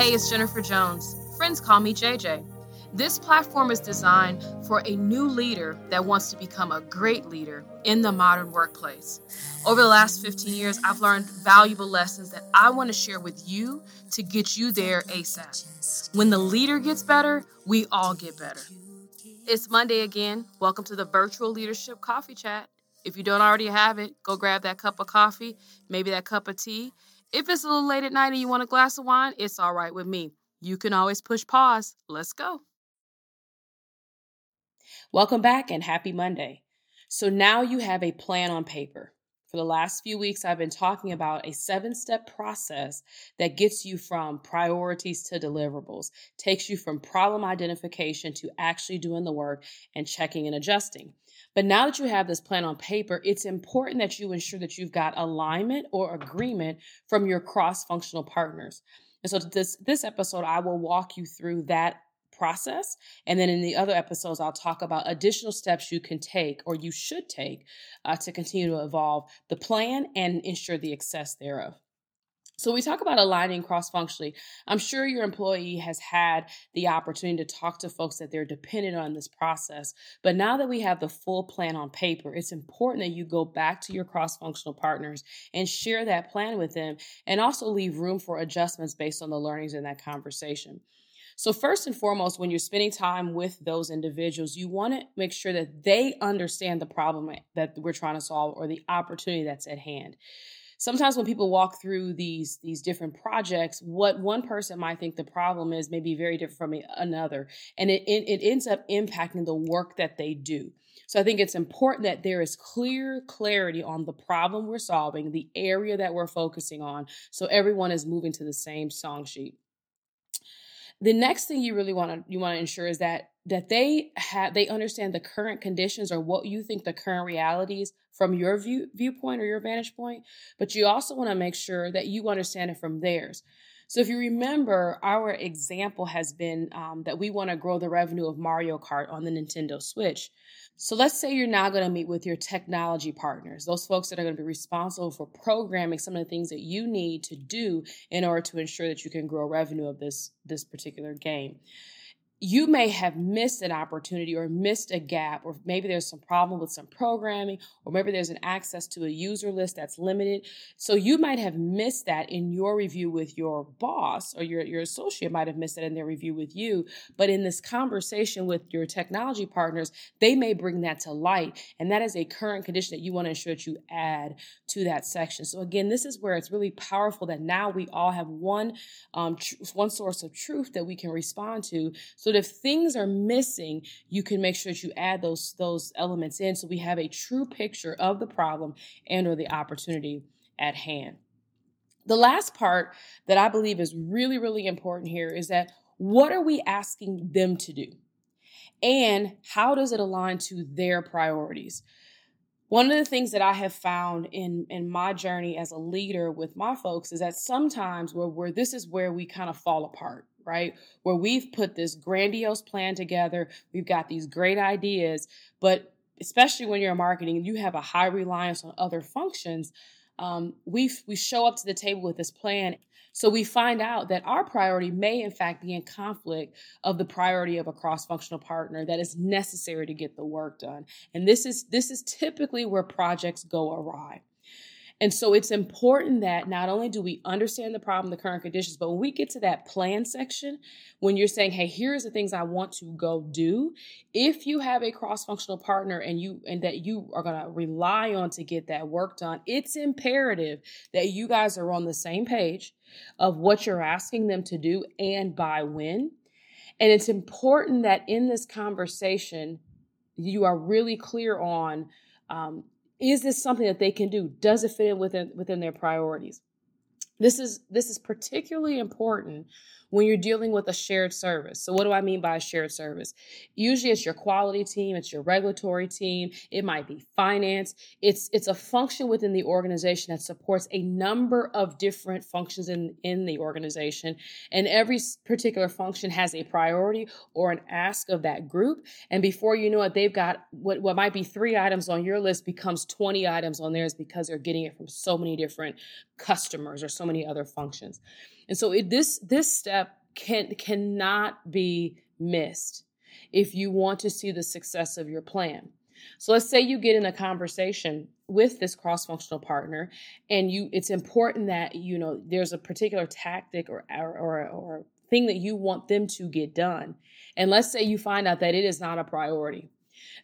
Hey, it's Jennifer Jones. Friends call me JJ. This platform is designed for a new leader that wants to become a great leader in the modern workplace. Over the last 15 years, I've learned valuable lessons that I want to share with you to get you there ASAP. When the leader gets better, we all get better. It's Monday again. Welcome to the Virtual Leadership Coffee Chat. If you don't already have it, go grab that cup of coffee, maybe that cup of tea, if it's a little late at night and you want a glass of wine, it's all right with me. You can always push pause. Let's go. Welcome back and happy Monday. So now you have a plan on paper. For the last few weeks, I've been talking about a seven step process that gets you from priorities to deliverables, takes you from problem identification to actually doing the work and checking and adjusting. But now that you have this plan on paper, it's important that you ensure that you've got alignment or agreement from your cross-functional partners. And so this this episode I will walk you through that process and then in the other episodes I'll talk about additional steps you can take or you should take uh, to continue to evolve the plan and ensure the success thereof. So we talk about aligning cross-functionally. I'm sure your employee has had the opportunity to talk to folks that they're dependent on this process. But now that we have the full plan on paper, it's important that you go back to your cross-functional partners and share that plan with them and also leave room for adjustments based on the learnings in that conversation. So, first and foremost, when you're spending time with those individuals, you want to make sure that they understand the problem that we're trying to solve or the opportunity that's at hand. Sometimes when people walk through these these different projects what one person might think the problem is may be very different from another and it, it, it ends up impacting the work that they do. So i think it's important that there is clear clarity on the problem we're solving the area that we're focusing on so everyone is moving to the same song sheet the next thing you really want to you want to ensure is that that they have they understand the current conditions or what you think the current realities from your view viewpoint or your vantage point but you also want to make sure that you understand it from theirs so if you remember our example has been um, that we want to grow the revenue of mario kart on the nintendo switch. So let's say you're now going to meet with your technology partners, those folks that are going to be responsible for programming some of the things that you need to do in order to ensure that you can grow revenue of this this particular game you may have missed an opportunity or missed a gap, or maybe there's some problem with some programming, or maybe there's an access to a user list that's limited. So you might have missed that in your review with your boss, or your, your associate might have missed that in their review with you. But in this conversation with your technology partners, they may bring that to light. And that is a current condition that you want to ensure that you add to that section. So again, this is where it's really powerful that now we all have one, um, tr- one source of truth that we can respond to. So that if things are missing, you can make sure that you add those those elements in so we have a true picture of the problem and or the opportunity at hand. The last part that I believe is really really important here is that what are we asking them to do? And how does it align to their priorities? One of the things that I have found in in my journey as a leader with my folks is that sometimes where, where this is where we kind of fall apart right? Where we've put this grandiose plan together, we've got these great ideas, but especially when you're marketing, you have a high reliance on other functions. Um, we we show up to the table with this plan, so we find out that our priority may in fact be in conflict of the priority of a cross-functional partner that is necessary to get the work done. And this is this is typically where projects go awry. And so it's important that not only do we understand the problem, the current conditions, but when we get to that plan section, when you're saying, hey, here's the things I want to go do, if you have a cross-functional partner and you and that you are gonna rely on to get that work done, it's imperative that you guys are on the same page of what you're asking them to do and by when. And it's important that in this conversation, you are really clear on um, is this something that they can do? Does it fit in within within their priorities? This is this is particularly important when you're dealing with a shared service. So, what do I mean by a shared service? Usually, it's your quality team, it's your regulatory team, it might be finance. It's it's a function within the organization that supports a number of different functions in in the organization, and every particular function has a priority or an ask of that group. And before you know it, they've got what what might be three items on your list becomes 20 items on theirs because they're getting it from so many different customers or so many other functions. And so it, this this step can cannot be missed if you want to see the success of your plan. So let's say you get in a conversation with this cross-functional partner and you it's important that you know there's a particular tactic or or or, thing that you want them to get done. And let's say you find out that it is not a priority.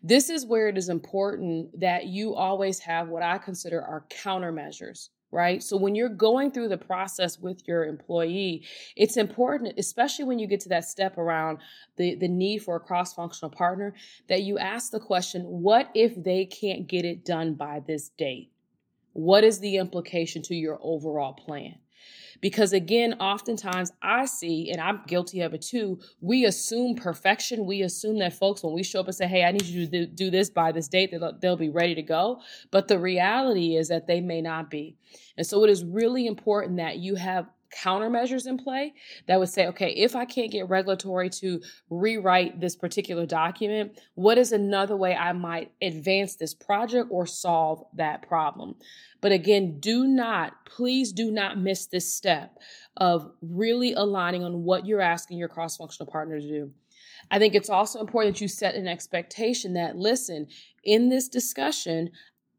This is where it is important that you always have what I consider are countermeasures right? So when you're going through the process with your employee, it's important, especially when you get to that step around the, the need for a cross-functional partner, that you ask the question, what if they can't get it done by this date? What is the implication to your overall plan? Because again, oftentimes I see, and I'm guilty of it too, we assume perfection. We assume that folks, when we show up and say, hey, I need you to do this by this date, they'll, they'll be ready to go. But the reality is that they may not be. And so it is really important that you have countermeasures in play that would say, okay, if I can't get regulatory to rewrite this particular document, what is another way I might advance this project or solve that problem? But again, do not, please do not miss this step of really aligning on what you're asking your cross functional partner to do. I think it's also important that you set an expectation that, listen, in this discussion,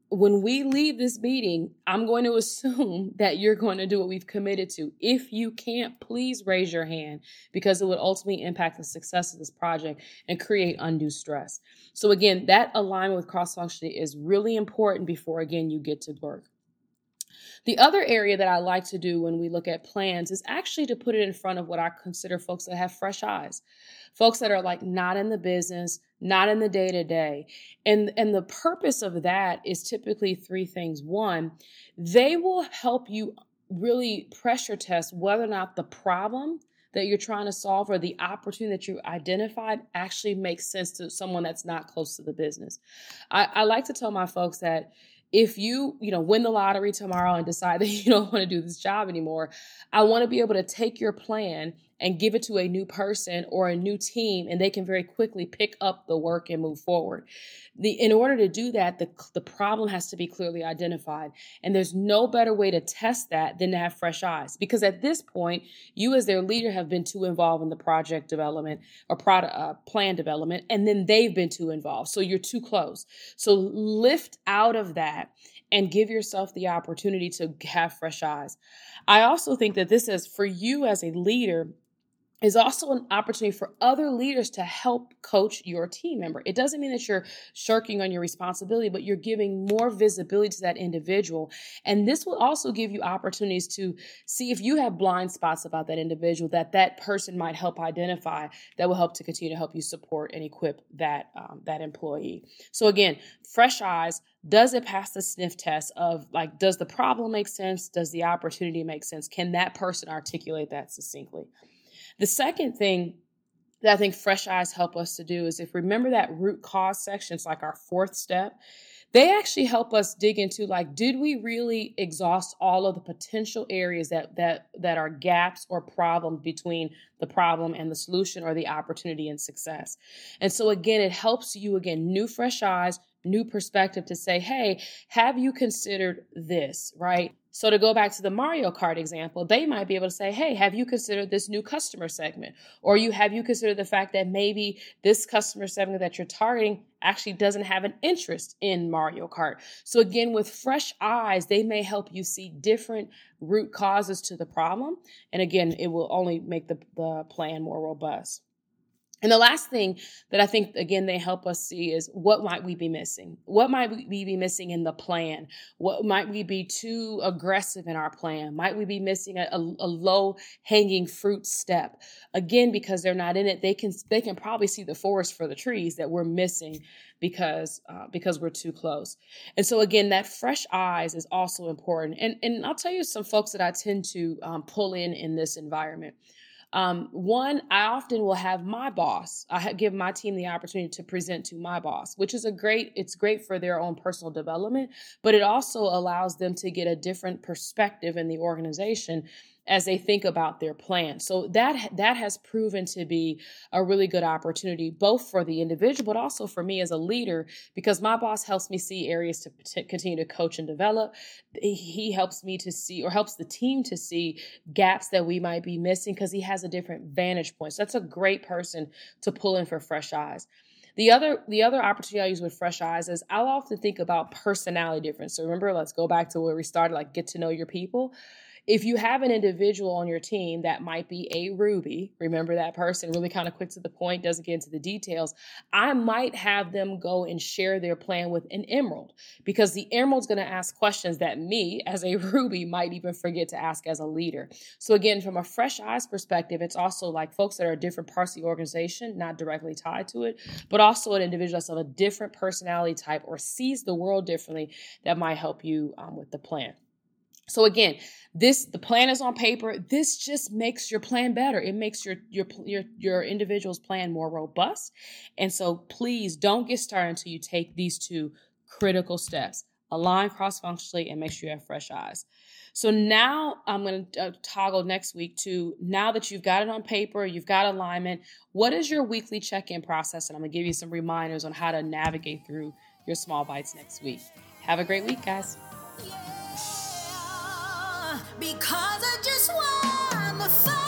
when we leave this meeting, I'm going to assume that you're going to do what we've committed to. If you can't, please raise your hand because it would ultimately impact the success of this project and create undue stress. So, again, that alignment with cross functioning is really important before, again, you get to work. The other area that I like to do when we look at plans is actually to put it in front of what I consider folks that have fresh eyes, folks that are like not in the business, not in the day to day. And and the purpose of that is typically three things. One, they will help you really pressure test whether or not the problem that you're trying to solve or the opportunity that you identified actually makes sense to someone that's not close to the business. I, I like to tell my folks that if you you know win the lottery tomorrow and decide that you don't want to do this job anymore i want to be able to take your plan and give it to a new person or a new team and they can very quickly pick up the work and move forward. The in order to do that the, the problem has to be clearly identified and there's no better way to test that than to have fresh eyes because at this point you as their leader have been too involved in the project development or product uh, plan development and then they've been too involved so you're too close. So lift out of that and give yourself the opportunity to have fresh eyes. I also think that this is for you as a leader is also an opportunity for other leaders to help coach your team member. It doesn't mean that you're shirking on your responsibility, but you're giving more visibility to that individual. And this will also give you opportunities to see if you have blind spots about that individual that that person might help identify that will help to continue to help you support and equip that um, that employee. So again, fresh eyes, does it pass the sniff test of like does the problem make sense? Does the opportunity make sense? Can that person articulate that succinctly? The second thing that I think fresh eyes help us to do is if remember that root cause section, it's like our fourth step. They actually help us dig into like, did we really exhaust all of the potential areas that that that are gaps or problems between the problem and the solution or the opportunity and success? And so again, it helps you again, new fresh eyes, new perspective to say, hey, have you considered this, right? So to go back to the Mario Kart example, they might be able to say, "Hey, have you considered this new customer segment?" Or you have you considered the fact that maybe this customer segment that you're targeting actually doesn't have an interest in Mario Kart. So again, with fresh eyes, they may help you see different root causes to the problem, and again, it will only make the, the plan more robust. And the last thing that I think, again, they help us see is what might we be missing? What might we be missing in the plan? What might we be too aggressive in our plan? Might we be missing a, a, a low hanging fruit step? Again, because they're not in it, they can they can probably see the forest for the trees that we're missing because uh, because we're too close. And so again, that fresh eyes is also important. And and I'll tell you some folks that I tend to um, pull in in this environment. Um, one, I often will have my boss. I give my team the opportunity to present to my boss, which is a great. It's great for their own personal development, but it also allows them to get a different perspective in the organization as they think about their plan. So that that has proven to be a really good opportunity both for the individual but also for me as a leader because my boss helps me see areas to continue to coach and develop. He helps me to see or helps the team to see gaps that we might be missing because he has a different vantage point. So that's a great person to pull in for fresh eyes. The other the other opportunity I use with fresh eyes is I'll often think about personality difference. So remember, let's go back to where we started, like get to know your people if you have an individual on your team that might be a Ruby, remember that person, really kind of quick to the point, doesn't get into the details, I might have them go and share their plan with an Emerald because the Emerald's going to ask questions that me, as a Ruby, might even forget to ask as a leader. So, again, from a fresh eyes perspective, it's also like folks that are different parts of the organization, not directly tied to it, but also an individual that's of a different personality type or sees the world differently that might help you um, with the plan. So again, this the plan is on paper. This just makes your plan better. It makes your your your your individual's plan more robust. And so please don't get started until you take these two critical steps. Align cross functionally and make sure you have fresh eyes. So now I'm going to uh, toggle next week to now that you've got it on paper, you've got alignment, what is your weekly check in process? And I'm going to give you some reminders on how to navigate through your small bites next week. Have a great week, guys because I just want to fight.